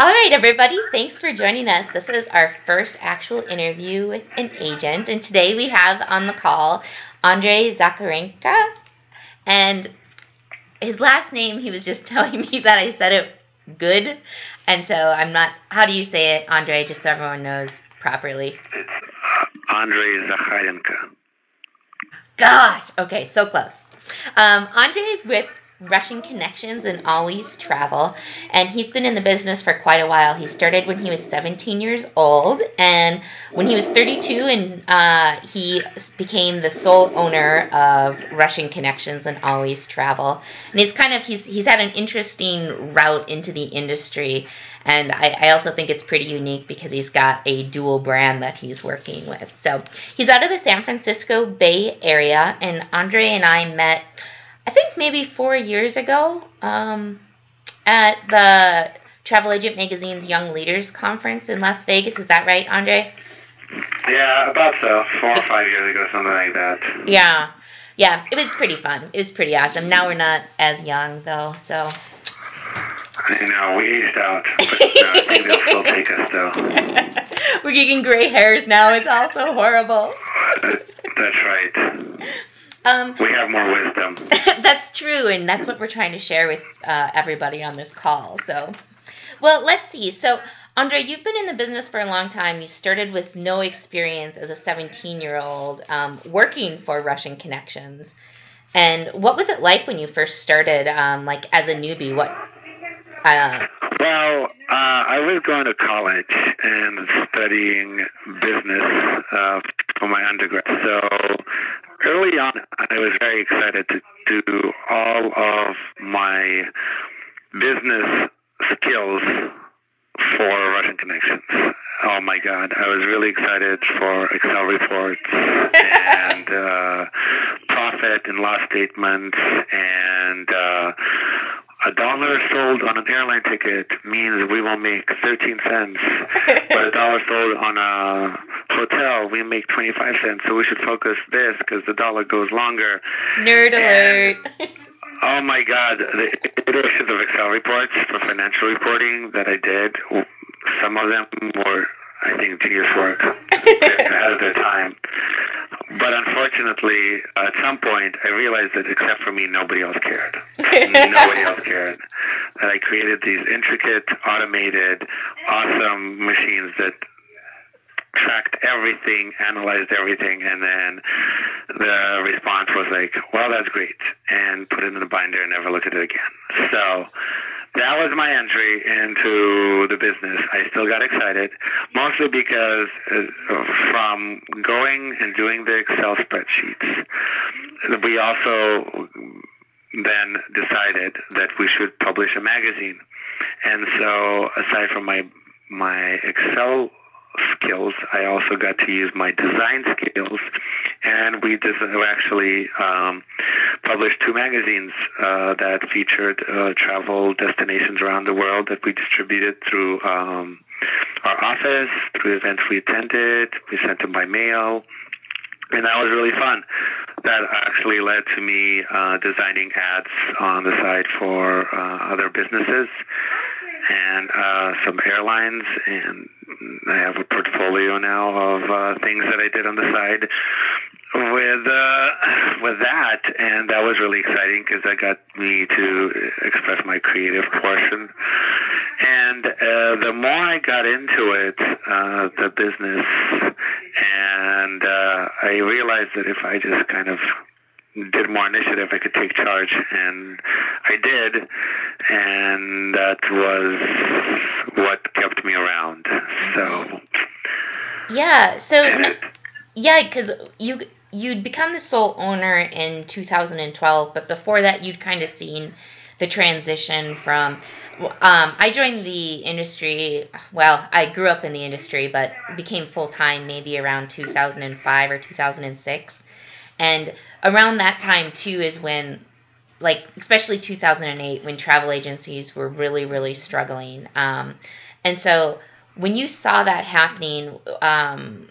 All right, everybody, thanks for joining us. This is our first actual interview with an agent, and today we have on the call Andre Zakharenka. And his last name, he was just telling me that I said it good, and so I'm not. How do you say it, Andre, just so everyone knows properly? Andrei Zakharenka. Gosh, okay, so close. Um, Andrei is with Russian connections and always travel. And he's been in the business for quite a while. He started when he was 17 years old, and when he was 32, and uh, he became the sole owner of Russian connections and always travel. And he's kind of he's he's had an interesting route into the industry. And I, I also think it's pretty unique because he's got a dual brand that he's working with. So he's out of the San Francisco Bay Area, and Andre and I met I think maybe four years ago um, at the Travel Agent Magazine's Young Leaders Conference in Las Vegas. Is that right, Andre? Yeah, about so. Four or five years ago, something like that. Yeah. Yeah, it was pretty fun. It was pretty awesome. Now we're not as young, though, so. I know, we aged out. But no, I think they'll still take us, though. we're getting gray hairs now. It's also horrible. That's right. Um, we have more wisdom. that's true, and that's what we're trying to share with uh, everybody on this call. So, well, let's see. So, Andre, you've been in the business for a long time. You started with no experience as a 17 year old um, working for Russian Connections. And what was it like when you first started, um, like as a newbie? What? Uh, well, uh, I was going to college and studying business uh, for my undergrad. So early on, I was very excited to do all of my business skills for Russian connections. Oh my God, I was really excited for Excel reports and uh, profit and loss statements and uh, a dollar sold on an airline ticket means we will make 13 cents, but a dollar sold on a hotel, we make 25 cents. So we should focus this because the dollar goes longer. Nerd alert. oh my God, the iterations of Excel reports for financial reporting that I did, some of them were, I think, genius work ahead of their time. But unfortunately, at some point, I realized that except for me, nobody else cared. nobody else cared. That I created these intricate, automated, awesome machines that tracked everything, analyzed everything, and then the response was like, well, that's great, and put it in the binder and never looked at it again. So that was my entry into the business. I still got excited, mostly because uh, from going and doing the Excel spreadsheets, we also then decided that we should publish a magazine. And so aside from my my Excel skills. I also got to use my design skills, and we actually um, published two magazines uh, that featured uh, travel destinations around the world that we distributed through um, our office, through events we attended. We sent them by mail, and that was really fun. That actually led to me uh, designing ads on the side for uh, other businesses and uh, some airlines and I have a portfolio now of uh, things that I did on the side with uh, with that, and that was really exciting because that got me to express my creative portion. And uh, the more I got into it, uh, the business, and uh, I realized that if I just kind of did more initiative, I could take charge, and I did, and that was what kept me around. So yeah, so yeah, because you you'd become the sole owner in 2012, but before that, you'd kind of seen the transition from. Um, I joined the industry. Well, I grew up in the industry, but became full time maybe around 2005 or 2006 and around that time, too, is when, like, especially 2008, when travel agencies were really, really struggling. Um, and so when you saw that happening, um,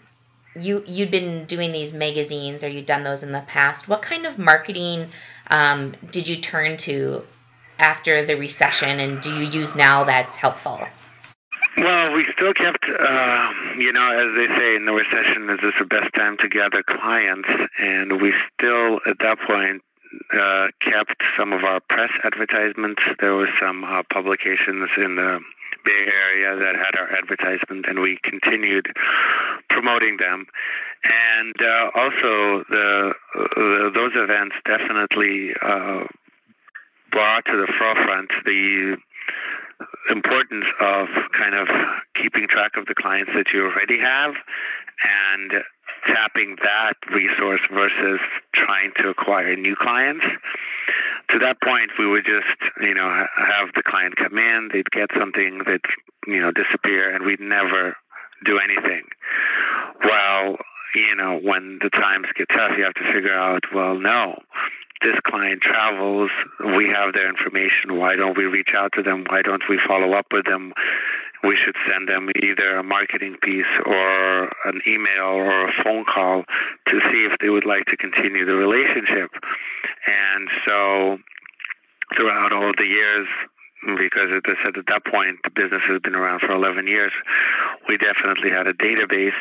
you you'd been doing these magazines or you'd done those in the past. What kind of marketing um, did you turn to after the recession, and do you use now that's helpful? Well, we still kept, uh, you know, as they say in the recession, is this the best time to gather clients? And we still, at that point, uh, kept some of our press advertisements. There were some uh, publications in the Bay Area that had our advertisement, and we continued promoting them. And uh, also, the, uh, those events definitely uh, brought to the forefront the importance of kind of keeping track of the clients that you already have and tapping that resource versus trying to acquire new clients. To that point, we would just, you know, have the client come in, they'd get something that, you know, disappear, and we'd never do anything. Well, you know, when the times get tough, you have to figure out, well, no, this client travels, we have their information. Why don't we reach out to them? Why don't we follow up with them? We should send them either a marketing piece or an email or a phone call to see if they would like to continue the relationship. And so throughout all the years, because at that point, the business has been around for 11 years, we definitely had a database.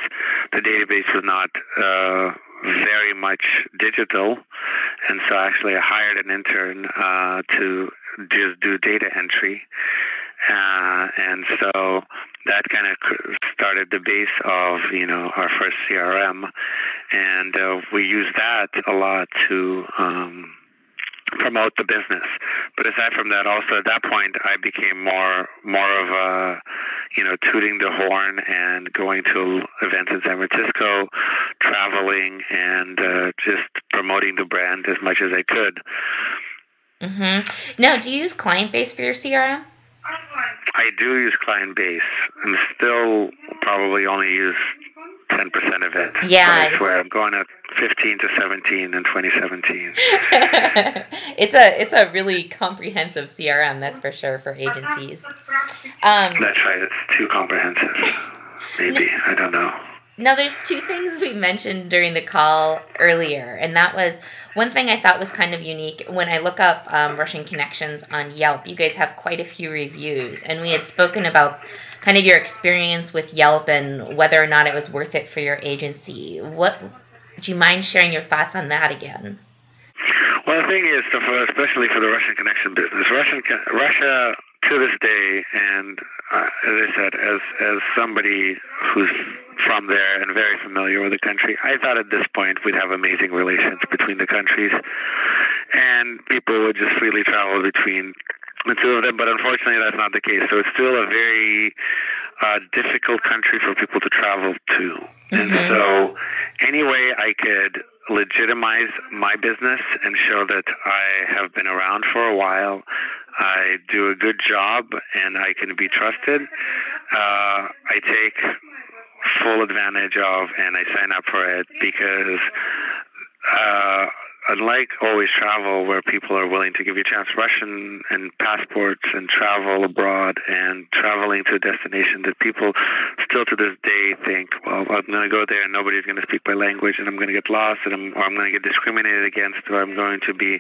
The database was not uh, very much digital, and so actually I hired an intern uh, to just do data entry, uh, and so that kind of started the base of you know our first CRM, and uh, we use that a lot to. Um, promote the business. But aside from that, also at that point, I became more more of a, you know, tooting the horn and going to events in San Francisco, traveling, and uh, just promoting the brand as much as I could. Mm-hmm. Now, do you use Clientbase for your CRM? I do use Clientbase, and still probably only use 10% of it. Yeah. But I swear, I'm going to 15 to 17 in 2017. it's a it's a really comprehensive CRM, that's for sure for agencies. Um, that's right. It's too comprehensive. Maybe I don't know. Now, there's two things we mentioned during the call earlier, and that was one thing I thought was kind of unique. When I look up um, Russian Connections on Yelp, you guys have quite a few reviews, and we had spoken about kind of your experience with Yelp and whether or not it was worth it for your agency. What do you mind sharing your thoughts on that again? Well, the thing is, especially for the Russian connection business, Russian Russia to this day, and uh, as I said, as as somebody who's from there and very familiar with the country. I thought at this point we'd have amazing relations between the countries, and people would just freely travel between the two of them. But unfortunately, that's not the case. So it's still a very uh, difficult country for people to travel to. Mm-hmm. And so, any way I could legitimize my business and show that I have been around for a while, I do a good job, and I can be trusted. Uh, I take full advantage of and I sign up for it because uh, unlike always travel where people are willing to give you a chance, Russian and passports and travel abroad and traveling to a destination that people still to this day think, well, I'm going to go there and nobody's going to speak my language and I'm going to get lost and I'm, or I'm going to get discriminated against or I'm going to be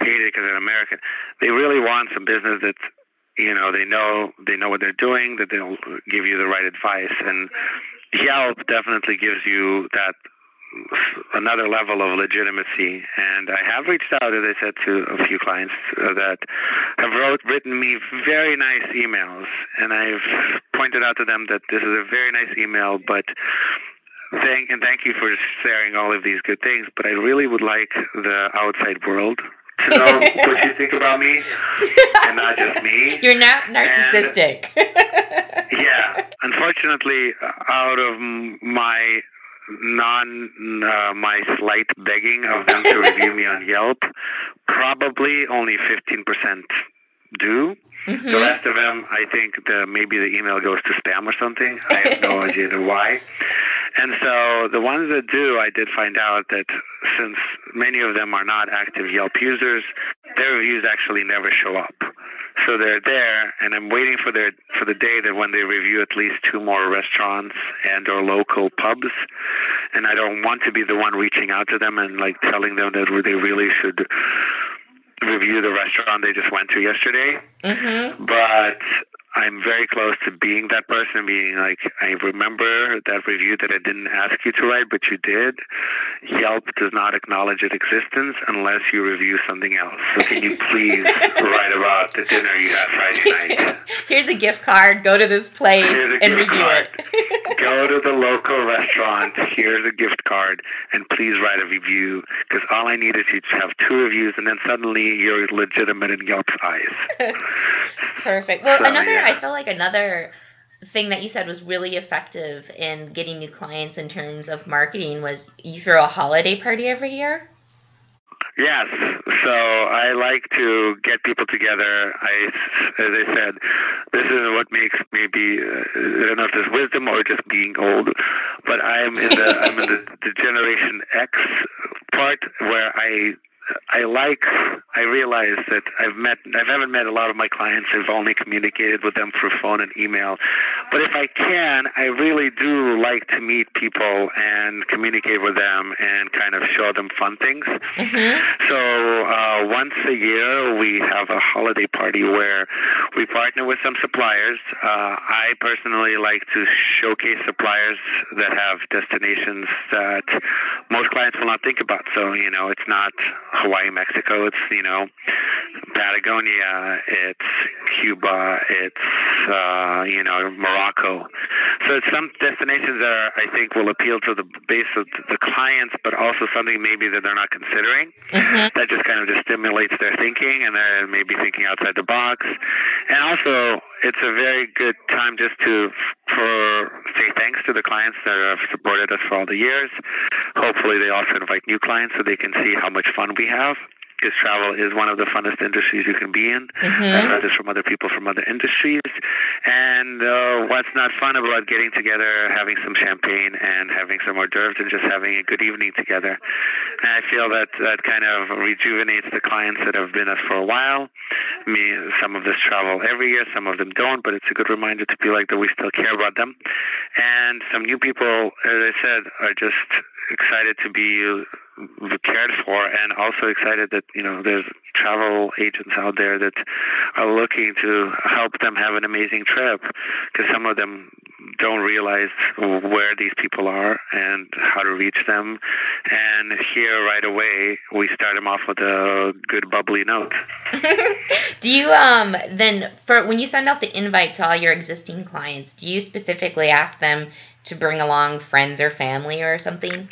hated because I'm American. They really want some business that's you know they know they know what they're doing that they'll give you the right advice. And Yelp definitely gives you that another level of legitimacy. And I have reached out as I said to a few clients uh, that have wrote written me very nice emails. And I've pointed out to them that this is a very nice email but thank and thank you for sharing all of these good things. But I really would like the outside world to know what you think about me and not just me. You're not narcissistic. And, yeah. Unfortunately, out of my non uh, my slight begging of them to review me on Yelp, probably only 15% do. Mm-hmm. The rest of them, I think the maybe the email goes to spam or something. I have no idea why. And so the ones that do, I did find out that since many of them are not active Yelp users, their reviews actually never show up. So they're there, and I'm waiting for their for the day that when they review at least two more restaurants and or local pubs, and I don't want to be the one reaching out to them and like telling them that they really should review the restaurant they just went to yesterday. Mm-hmm. But I'm very close to being that person, being like, I remember that review that I didn't ask you to write, but you did. Yelp does not acknowledge its existence unless you review something else. So can you please write about the dinner you had Friday night? Here's a gift card. Go to this place and review card. it. Go to the local restaurant. Here's a gift card, and please write a review. Because all I need is you to have two reviews, and then suddenly you're legitimate in Yelp's eyes. Perfect. Well, so, another, yeah. I feel like another thing that you said was really effective in getting new clients in terms of marketing was you throw a holiday party every year. Yes. So I like to get people together. I, as I said, this is what makes me be. Uh, I don't know if there's wisdom or just being old, but I'm in the I'm in the, the Generation X part where I I like, I realize that I've met, I haven't met a lot of my clients. I've only communicated with them through phone and email. But if I can, I really do like to meet people and communicate with them and kind of show them fun things. Mm-hmm. So uh, once a year, we have a holiday party where we partner with some suppliers. Uh, I personally like to showcase suppliers that have destinations that most clients will not think about. So, you know, it's not Hawaii, Mexico. It's you know Patagonia. It's Cuba. It's uh, you know Morocco. So it's some destinations that are, I think will appeal to the base of the clients, but also something maybe that they're not considering. Mm-hmm. That just kind of just stimulates their thinking, and they're maybe thinking outside the box. And also, it's a very good time just to for say thanks to the clients that have supported us for all the years. Hopefully, they also invite new clients so they can see how much fun we have because travel is one of the funnest industries you can be in. Mm-hmm. I've heard this from other people from other industries. And uh, what's not fun about getting together, having some champagne and having some hors d'oeuvres and just having a good evening together. And I feel that that kind of rejuvenates the clients that have been us for a while. Me, some of us travel every year, some of them don't, but it's a good reminder to be like that we still care about them. And some new people, as I said, are just excited to be cared for and also excited that you know there's travel agents out there that are looking to help them have an amazing trip because some of them don't realize where these people are and how to reach them. And here right away we start them off with a good bubbly note. Do you um then for when you send out the invite to all your existing clients do you specifically ask them to bring along friends or family or something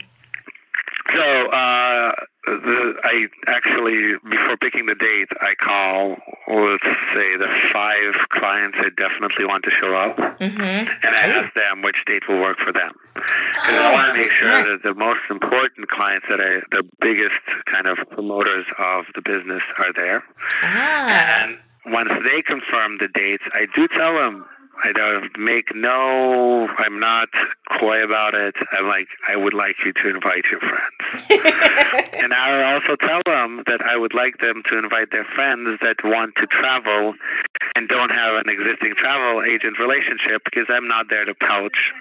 so uh, the, I actually, before picking the date, I call, let's say, the five clients that definitely want to show up, mm-hmm. and I ask them which date will work for them. Because oh, I want to make sure that the most important clients that I, the biggest kind of promoters of the business are there. Ah. And once they confirm the dates, I do tell them I don't make no, I'm not coy about it. I'm like, I would like you to invite your friends. and I also tell them that I would like them to invite their friends that want to travel and don't have an existing travel agent relationship because I'm not there to pouch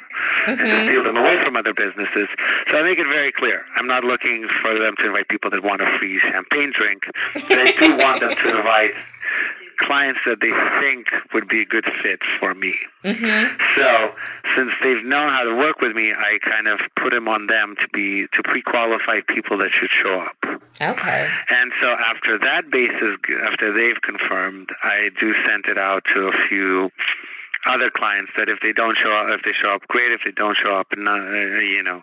mm-hmm. and to steal them away from other businesses. So I make it very clear. I'm not looking for them to invite people that want a free champagne drink. But I do want them to invite clients that they think would be a good fit for me. Mm-hmm. So since they've known how to work with me, I kind of put them on them to be to pre-qualify people that should show up. Okay. And so after that basis, after they've confirmed, I do send it out to a few other clients that if they don't show up, if they show up, great. If they don't show up, not, uh, you know,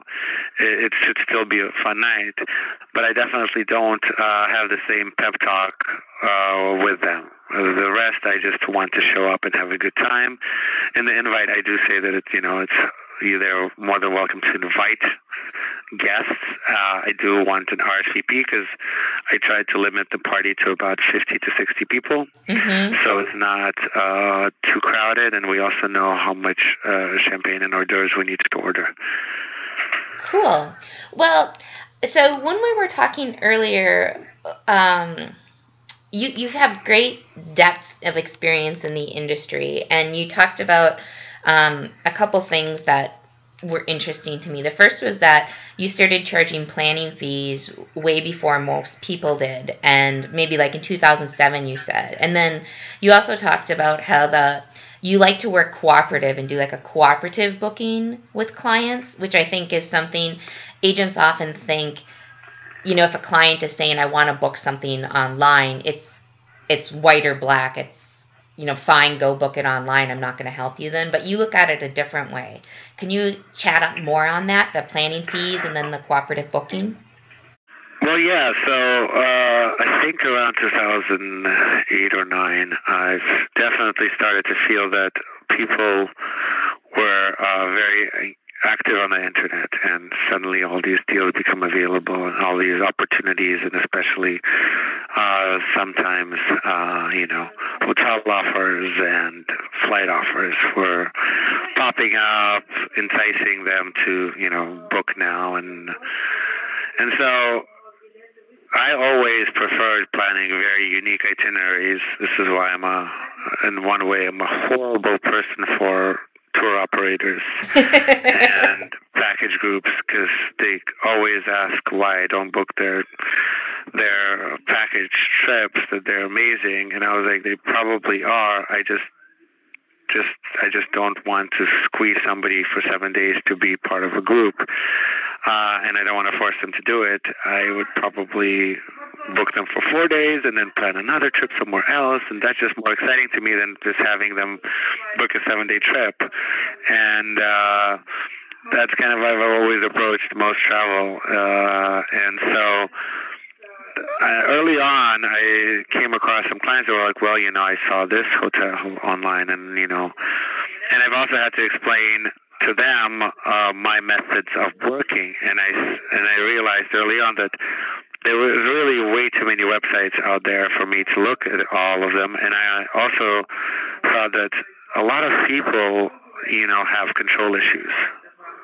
it, it, should still be a fun night. But I definitely don't uh, have the same pep talk uh, with them. The rest, I just want to show up and have a good time. In the invite, I do say that it's, you know, it's you're more than welcome to invite guests. Uh, I do want an RSVP because I tried to limit the party to about 50 to 60 people. Mm-hmm. So it's not uh, too crowded, and we also know how much uh, champagne and hors d'oeuvres we need to order. Cool. Well, so when we were talking earlier, um, you you have great depth of experience in the industry, and you talked about um, a couple things that were interesting to me. The first was that you started charging planning fees way before most people did, and maybe like in 2007, you said. And then you also talked about how the you like to work cooperative and do like a cooperative booking with clients, which I think is something agents often think, you know, if a client is saying I want to book something online, it's it's white or black. It's you know, fine, go book it online. I'm not going to help you then. But you look at it a different way. Can you chat up more on that, the planning fees and then the cooperative booking? Well, yeah. So uh, I think around 2008 or 9, I've definitely started to feel that people were uh, very active on the internet and suddenly all these deals become available and all these opportunities and especially uh, sometimes uh, you know hotel offers and flight offers were popping up enticing them to you know book now and and so I always preferred planning very unique itineraries. This is why I'm a, in one way, I'm a horrible person for tour operators and package groups because they always ask why I don't book their their package trips that they're amazing. And I was like they probably are. I just just I just don't want to squeeze somebody for seven days to be part of a group. Uh, and I don't want to force them to do it. I would probably book them for four days and then plan another trip somewhere else. And that's just more exciting to me than just having them book a seven-day trip. And uh, that's kind of how I've always approached most travel. Uh, and so uh, early on, I came across some clients that were like, well, you know, I saw this hotel online and, you know, and I've also had to explain to them uh, my methods of working, and I and I realized early on that there was really way too many websites out there for me to look at all of them, and I also thought that a lot of people, you know, have control issues,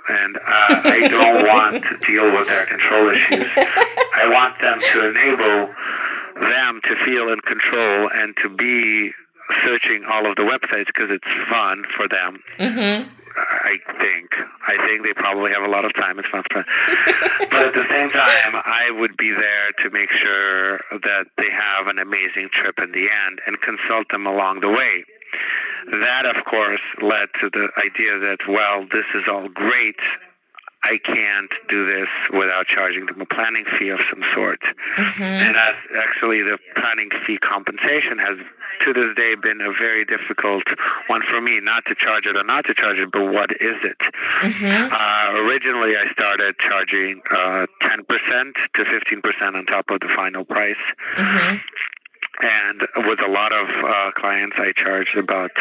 and uh, I don't want to deal with their control issues. I want them to enable them to feel in control and to be searching all of the websites because it's fun for them. Mm-hmm. I think. I think they probably have a lot of time. It's fun. but at the same time, I would be there to make sure that they have an amazing trip in the end and consult them along the way. That, of course, led to the idea that, well, this is all great I can't do this without charging them a planning fee of some sort. Mm-hmm. And that's actually the planning fee compensation has to this day been a very difficult one for me, not to charge it or not to charge it, but what is it? Mm-hmm. Uh, originally, I started charging uh, 10% to 15% on top of the final price. Mm-hmm. And with a lot of uh, clients, I charged about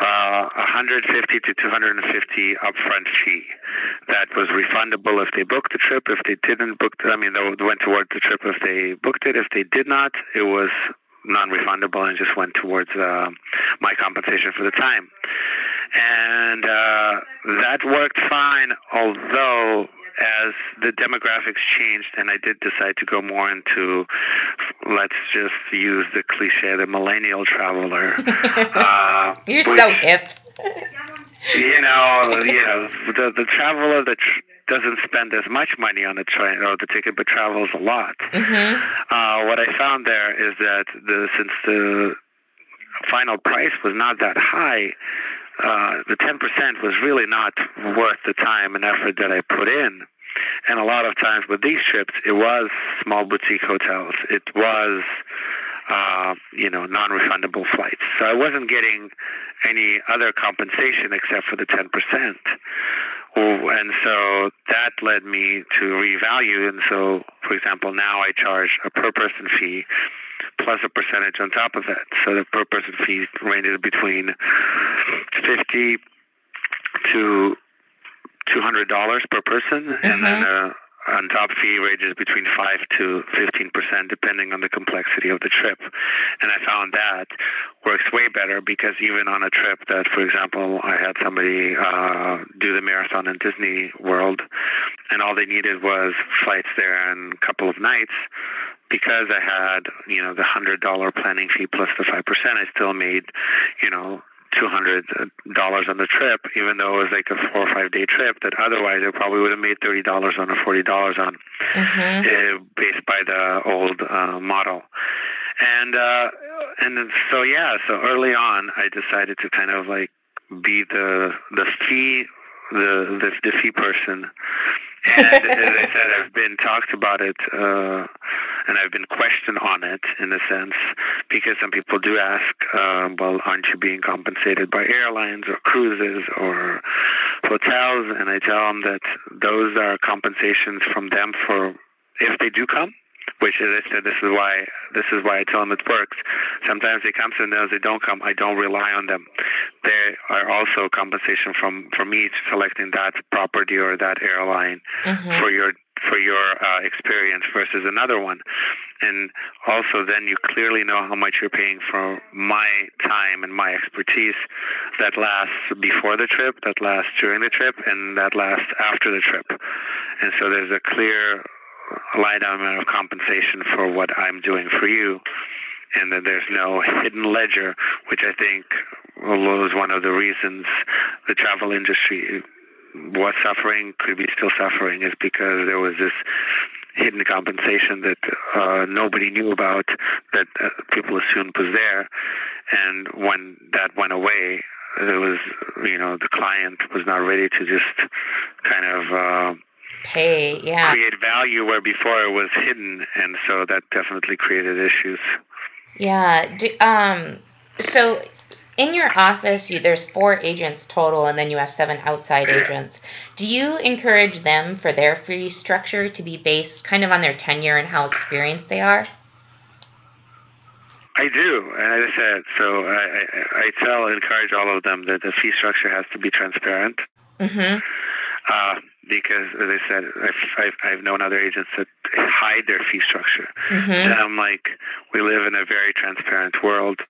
uh, 150 to 250 upfront fee. That was refundable if they booked the trip. If they didn't book, the, I mean, that went towards the trip if they booked it. If they did not, it was non-refundable and just went towards uh, my compensation for the time. And uh, that worked fine, although as the demographics changed and I did decide to go more into, let's just use the cliche, the millennial traveler. uh, You're which, so hip. you know, you know, the, the traveler that tr- doesn't spend as much money on the train or the ticket, but travels a lot. Mm-hmm. Uh, what I found there is that the since the final price was not that high, uh, the 10% was really not worth the time and effort that I put in. And a lot of times with these trips, it was small boutique hotels. It was, uh, you know, non-refundable flights. So I wasn't getting any other compensation except for the 10%. And so that led me to revalue. And so, for example, now I charge a per person fee plus a percentage on top of that. So the per person fee ranges between 50 to $200 per person, mm-hmm. and then mm-hmm. uh, on top fee ranges between 5 to 15% depending on the complexity of the trip. And I found that works way better because even on a trip that, for example, I had somebody uh, do the marathon in Disney World, and all they needed was flights there and a couple of nights, because I had, you know, the hundred dollar planning fee plus the five percent, I still made, you know, two hundred dollars on the trip, even though it was like a four or five day trip. That otherwise I probably would have made thirty dollars on or forty dollars on, mm-hmm. uh, based by the old uh, model. And uh, and so yeah, so early on, I decided to kind of like be the the fee the the, the fee person. And as I said, I've been talked about it, uh, and I've been questioned on it in a sense, because some people do ask, um, well, aren't you being compensated by airlines or cruises or hotels? And I tell them that those are compensations from them for if they do come, which as I said, this is why this is why I tell them it works. Sometimes they come, sometimes they don't come. I don't rely on them. They are also compensation from from me selecting that property or that airline mm-hmm. for your for your uh, experience versus another one. And also then you clearly know how much you're paying for my time and my expertise that lasts before the trip, that lasts during the trip, and that lasts after the trip. And so there's a clear line item of compensation for what I'm doing for you, and that there's no hidden ledger, which I think was one of the reasons the travel industry was suffering, could be still suffering, is because there was this hidden compensation that uh, nobody knew about that uh, people assumed was there. And when that went away, it was, you know, the client was not ready to just kind of uh, pay, yeah. Create value where before it was hidden, and so that definitely created issues. Yeah. Do, um. So in your office, you, there's four agents total, and then you have seven outside agents. Do you encourage them for their fee structure to be based kind of on their tenure and how experienced they are? I do, and as I said, so I, I, I tell, encourage all of them that the fee structure has to be transparent. Mm-hmm. Uh, because, as I said, I've, I've, I've known other agents that hide their fee structure. Mm-hmm. And I'm like, we live in a very transparent world,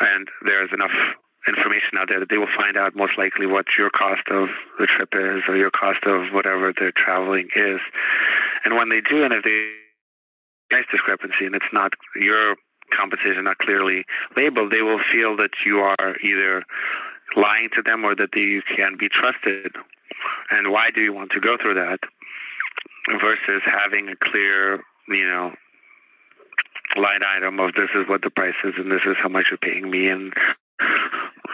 and there's enough information out there that they will find out most likely what your cost of the trip is or your cost of whatever they're traveling is. And when they do, and if they price discrepancy and it's not your compensation not clearly labeled, they will feel that you are either lying to them or that they, you can be trusted and why do you want to go through that versus having a clear, you know, line item of this is what the price is and this is how much you're paying me? And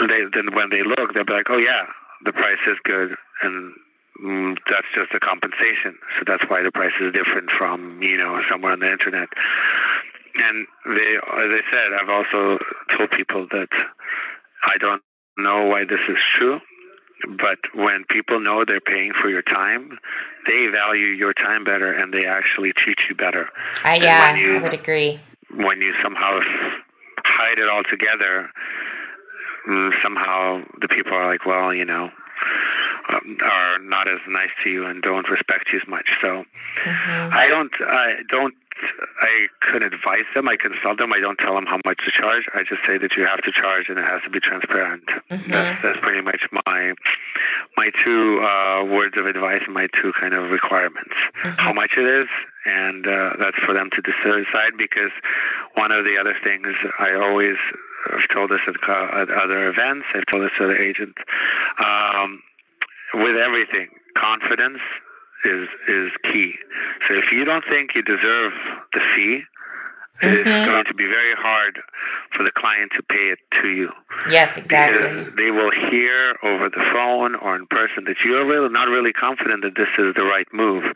they then when they look they'll be like oh yeah the price is good and mm, that's just a compensation. So that's why the price is different from you know somewhere on the internet. And they as i said i've also told people that i don't know why this is true but when people know they're paying for your time, they value your time better and they actually treat you better. Uh, yeah, you, I would agree. When you somehow hide it all together, mm, somehow the people are like, well, you know, um, are not as nice to you and don't respect you as much. So mm-hmm. I don't, I don't I could advise them. I consult them. I don't tell them how much to charge. I just say that you have to charge and it has to be transparent. Mm-hmm. That's that's pretty much my my two uh, words of advice and my two kind of requirements. Mm-hmm. How much it is, and uh, that's for them to decide. Because one of the other things I always have told this at, at other events. I've told this to other agents. Um, with everything, confidence is is key. So if you don't think you deserve the fee, mm-hmm. it's going to be very hard for the client to pay it to you. Yes, exactly. Because they will hear over the phone or in person that you are really not really confident that this is the right move.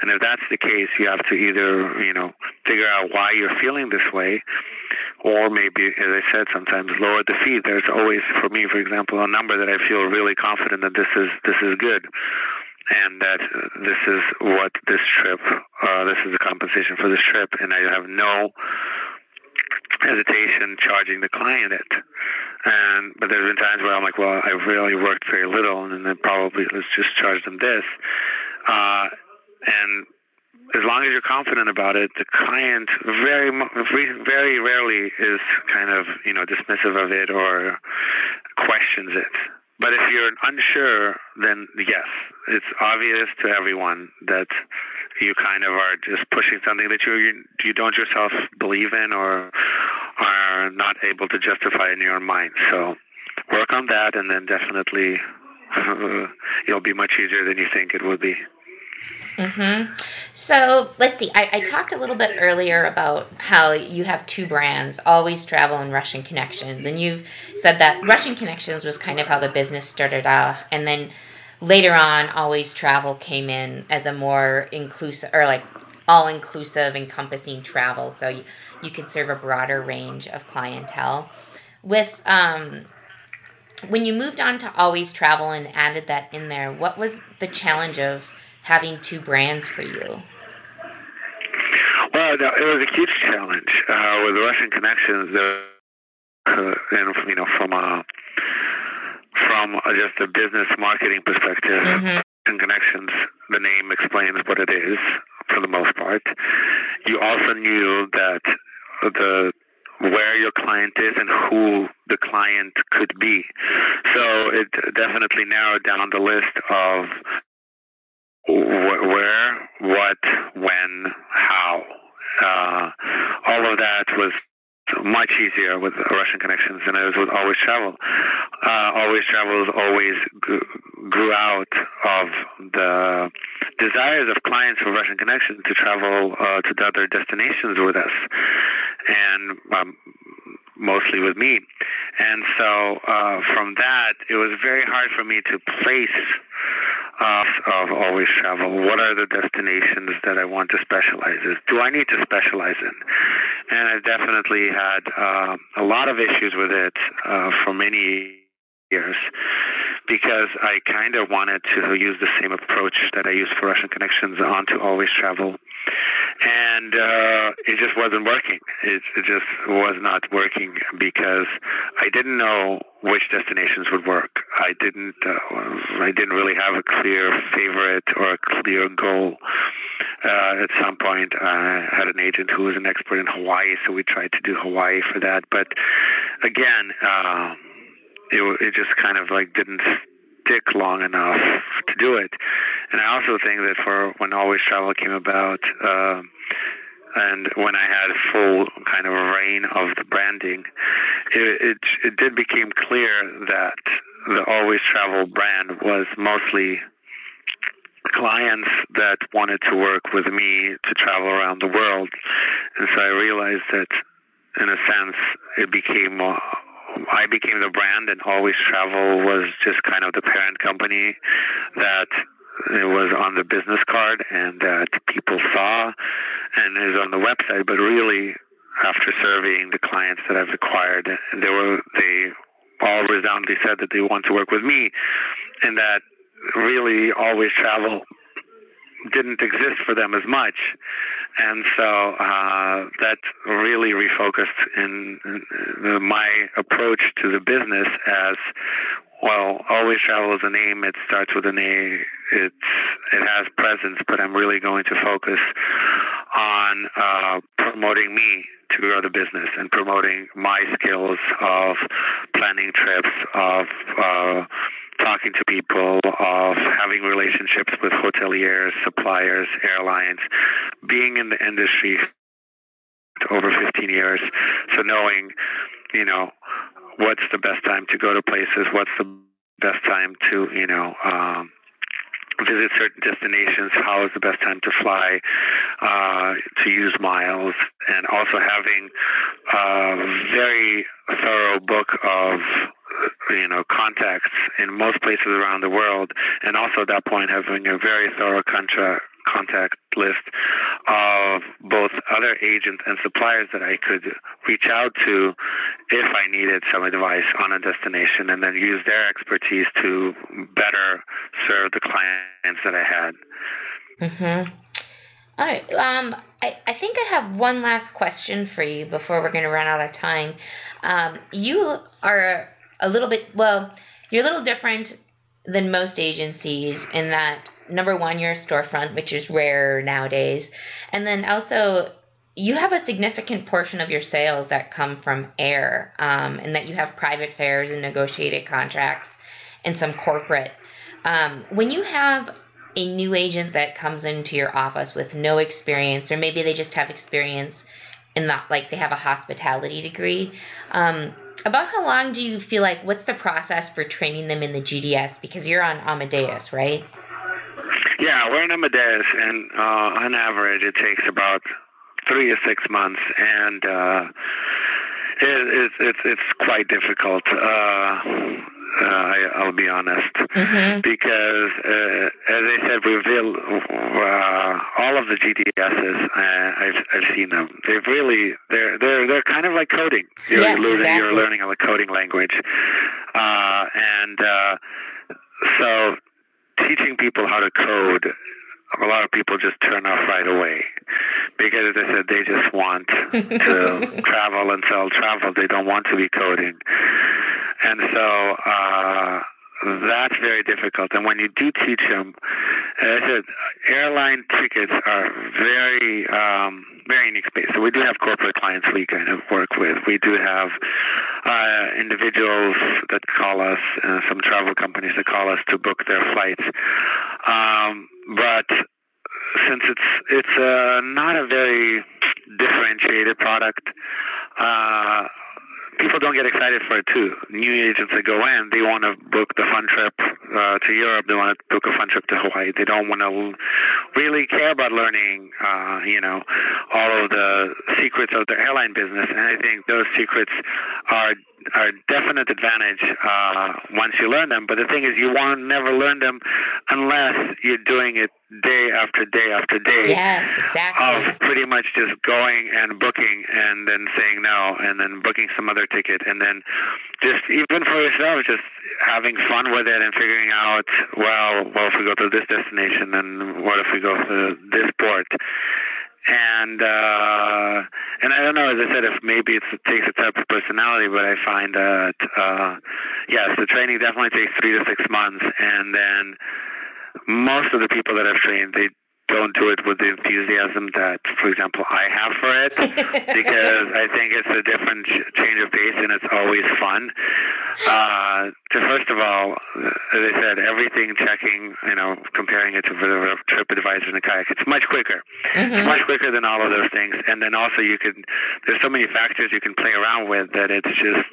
And if that's the case, you have to either, you know, figure out why you're feeling this way or maybe, as I said, sometimes lower the fee. There's always, for me, for example, a number that I feel really confident that this is this is good and that this is what this trip, uh, this is the compensation for this trip, and I have no hesitation charging the client it. And but there's been times where I'm like, well, I really worked very little, and then probably let's just charge them this. Uh, and as long as you're confident about it, the client very, very rarely is kind of you know dismissive of it or questions it. But if you're unsure, then yes, it's obvious to everyone that you kind of are just pushing something that you you don't yourself believe in or are not able to justify in your mind. So work on that, and then definitely it'll be much easier than you think it would be. Mm-hmm. So let's see. I, I, talked a little bit earlier about how you have two brands, Always Travel and Russian Connections, and you've said that Russian Connections was kind of how the business started off, and then later on, Always Travel came in as a more inclusive or like all inclusive, encompassing travel, so you, you could serve a broader range of clientele. With um, when you moved on to Always Travel and added that in there, what was the challenge of having two brands for you? Well, no, it was a huge challenge uh, with Russian connections. Uh, and you know, from a from a, just a business marketing perspective, mm-hmm. connections, the name explains what it is for the most part. You also knew that the where your client is and who the client could be. So it definitely narrowed down the list of where, what, when, how. Uh, all of that was much easier with Russian connections than it was with Always Travel. Uh, Always Travel always grew out of the desires of clients for Russian connections to travel uh, to other destinations with us, and um, mostly with me. And so uh, from that, it was very hard for me to place uh, of always travel. What are the destinations that I want to specialize in? Do I need to specialize in? And I definitely had uh, a lot of issues with it uh, for many years because I kind of wanted to use the same approach that I used for Russian Connections onto Always Travel. And uh, it just wasn't working. It, it just was not working because I didn't know which destinations would work. I didn't. Uh, I didn't really have a clear favorite or a clear goal. Uh, at some point, I had an agent who was an expert in Hawaii, so we tried to do Hawaii for that. But again, uh, it, it just kind of like didn't stick long enough to do it. And I also think that for when Always Travel came about, uh, and when I had full kind of reign of the branding, it, it, it did become clear that the Always Travel brand was mostly clients that wanted to work with me to travel around the world. And so I realized that in a sense it became I became the brand and Always Travel was just kind of the parent company that it was on the business card and that people saw and is on the website. But really, after surveying the clients that I've acquired, they were they all resoundingly said that they want to work with me, and that really Always Travel didn't exist for them as much. And so uh, that really refocused in, my approach to the business as, well, always travel is a name. It starts with an A. It's, it has presence, but I'm really going to focus on uh, promoting me to grow the business and promoting my skills of planning trips, of uh, talking to people, of having relationships with hoteliers, suppliers, airlines, being in the industry over 15 years, so knowing, you know, what's the best time to go to places, what's the best time to, you know, um, visit certain destinations, how is the best time to fly, uh, to use miles, and also having a very thorough book of you know contacts in most places around the world, and also at that point having a very thorough contact list of both other agents and suppliers that I could reach out to if I needed some advice on a destination and then use their expertise to better serve the clients that I had. Mm-hmm. All right. Um, I, I think I have one last question for you before we're going to run out of time. Um, you are a little bit, well, you're a little different than most agencies in that number one, you're a storefront, which is rare nowadays. And then also, you have a significant portion of your sales that come from air, um, and that you have private fares and negotiated contracts and some corporate. Um, when you have a new agent that comes into your office with no experience, or maybe they just have experience in that, like they have a hospitality degree, um, about how long do you feel like what's the process for training them in the GDS? Because you're on Amadeus, right? Yeah, we're in Amadeus, and uh, on average, it takes about three to six months, and uh, it, it, it's it's quite difficult. Uh, uh, I, will be honest, mm-hmm. because uh, as I said, reveal uh, all of the GDSs. Uh, I've, I've seen them. They've really they're they're they're kind of like coding. You're yes, learning exactly. you're learning a coding language, uh, and uh, so teaching people how to code a lot of people just turn off right away because, as I said, they just want to travel and sell travel. They don't want to be coding, and so uh, that's very difficult. And when you do teach them, as I said, airline tickets are very um, very unique space. So we do have corporate clients we kind of work with. We do have uh, individuals that call us, uh, some travel companies that call us to book their flights. Um, but since it's it's uh, not a very differentiated product, uh, people don't get excited for it too. New agents that go in, they want to book the fun trip uh, to Europe. They want to book a fun trip to Hawaii. They don't want to really care about learning, uh, you know, all of the secrets of the airline business. And I think those secrets are are a definite advantage uh, once you learn them. But the thing is, you won't never learn them unless you're doing it day after day after day. Yes, exactly. Of pretty much just going and booking and then saying no and then booking some other ticket and then just even for yourself, just having fun with it and figuring out, well, well, if we go to this destination, then what if we go to this port? and uh, and I don't know. As I said, if maybe it takes a type of personality, but I find that uh, yes, the training definitely takes three to six months, and then most of the people that I've trained, they don't do it with the enthusiasm that, for example, I have for it, because I think it's a different change of pace and it's always fun. Uh, to first of all, as I said, everything checking, you know, comparing it to the TripAdvisor and the kayak, it's much quicker. Mm-hmm. It's much quicker than all of those things. And then also you can, there's so many factors you can play around with that it's just,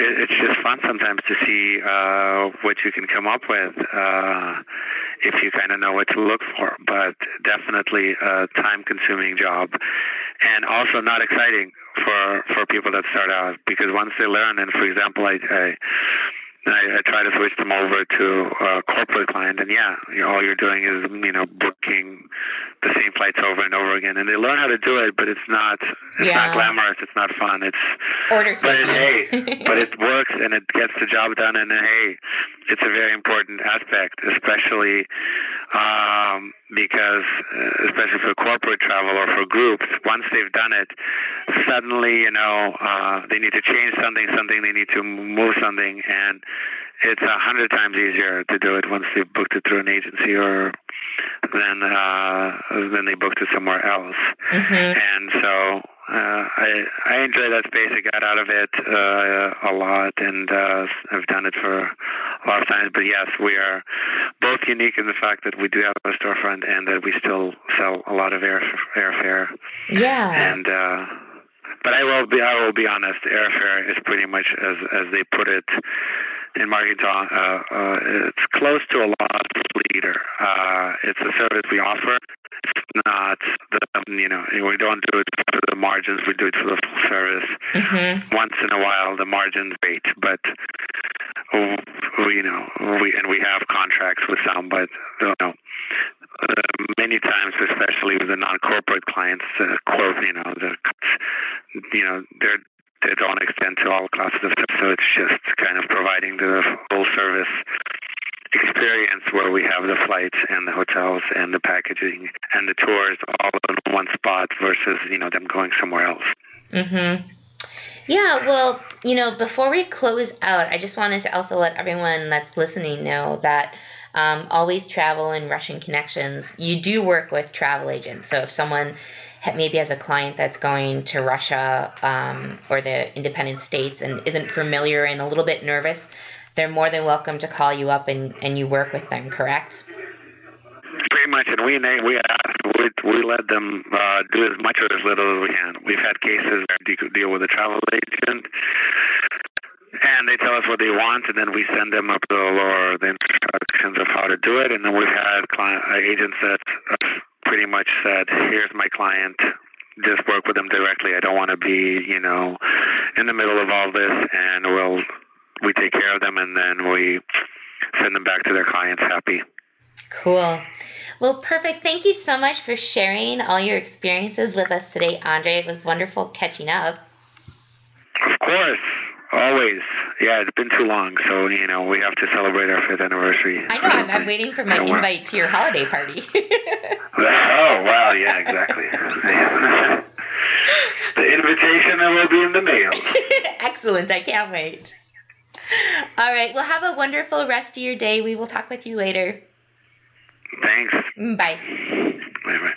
it's just fun sometimes to see uh, what you can come up with uh, if you kind of know what to look for. But definitely a time-consuming job, and also not exciting for for people that start out because once they learn, and for example, I, I I, I try to switch them over to a corporate client, and yeah, you know, all you're doing is you know booking the same flights over and over again, and they learn how to do it, but it's not it's Yeah. not glamorous, it's not fun, it's Order but it, hey, but it works and it gets the job done, and hey, it's a very important aspect, especially um, because, uh, especially for corporate travel or for groups, once they've done it, suddenly you know uh, they need to change something, something they need to move something, and it's a hundred times easier to do it once they've booked it through an agency or than uh, than they booked it somewhere else. hmm And so uh, I I enjoy that space. I got out of it uh, a lot, and uh, I've done it for a lot of times. But yes, we are both unique in the fact that we do have a storefront and that we still sell a lot of air airfare. Yeah. And uh, but I will be I will be honest. Airfare is pretty much as as they put it in marketing. Uh, uh, it's close to a loss leader. Uh, it's a service we offer. It's not the you know we don't do it for the margins. We do it for the full service. hmm Once in a while, the margins great, but we, you know we and we have contracts with some, but you know. Uh, many times, especially with the non-corporate clients, uh, quote, you know, the, you know, they're they don't extend to all classes of stuff, so it's just kind of providing the full service experience where we have the flights and the hotels and the packaging and the tours all in one spot versus, you know, them going somewhere else. Mm-hmm. Yeah, well, you know, before we close out, I just wanted to also let everyone that's listening know that um, Always Travel and Russian Connections, you do work with travel agents. So if someone maybe as a client that's going to Russia um, or the independent states and isn't familiar and a little bit nervous, they're more than welcome to call you up and, and you work with them, correct? Pretty much, and we we we, we let them uh, do as much or as little as we can. We've had cases where deal with a travel agent and they tell us what they want, and then we send them a bill or the instructions of how to do it. And then we've had client uh, agents that have pretty much said, "Here's my client. Just work with them directly. I don't want to be, you know, in the middle of all this." And we'll we take care of them, and then we send them back to their clients happy. Cool. Well, perfect. Thank you so much for sharing all your experiences with us today, Andre. It was wonderful catching up. Of course. Always. Yeah, it's been too long, so, you know, we have to celebrate our fifth anniversary. I know. I'm, I'm waiting for my so, invite to your holiday party. oh, wow. Yeah, exactly. the invitation will be in the mail. Excellent. I can't wait. All right. Well, have a wonderful rest of your day. We will talk with you later. Thanks. Bye. Bye bye.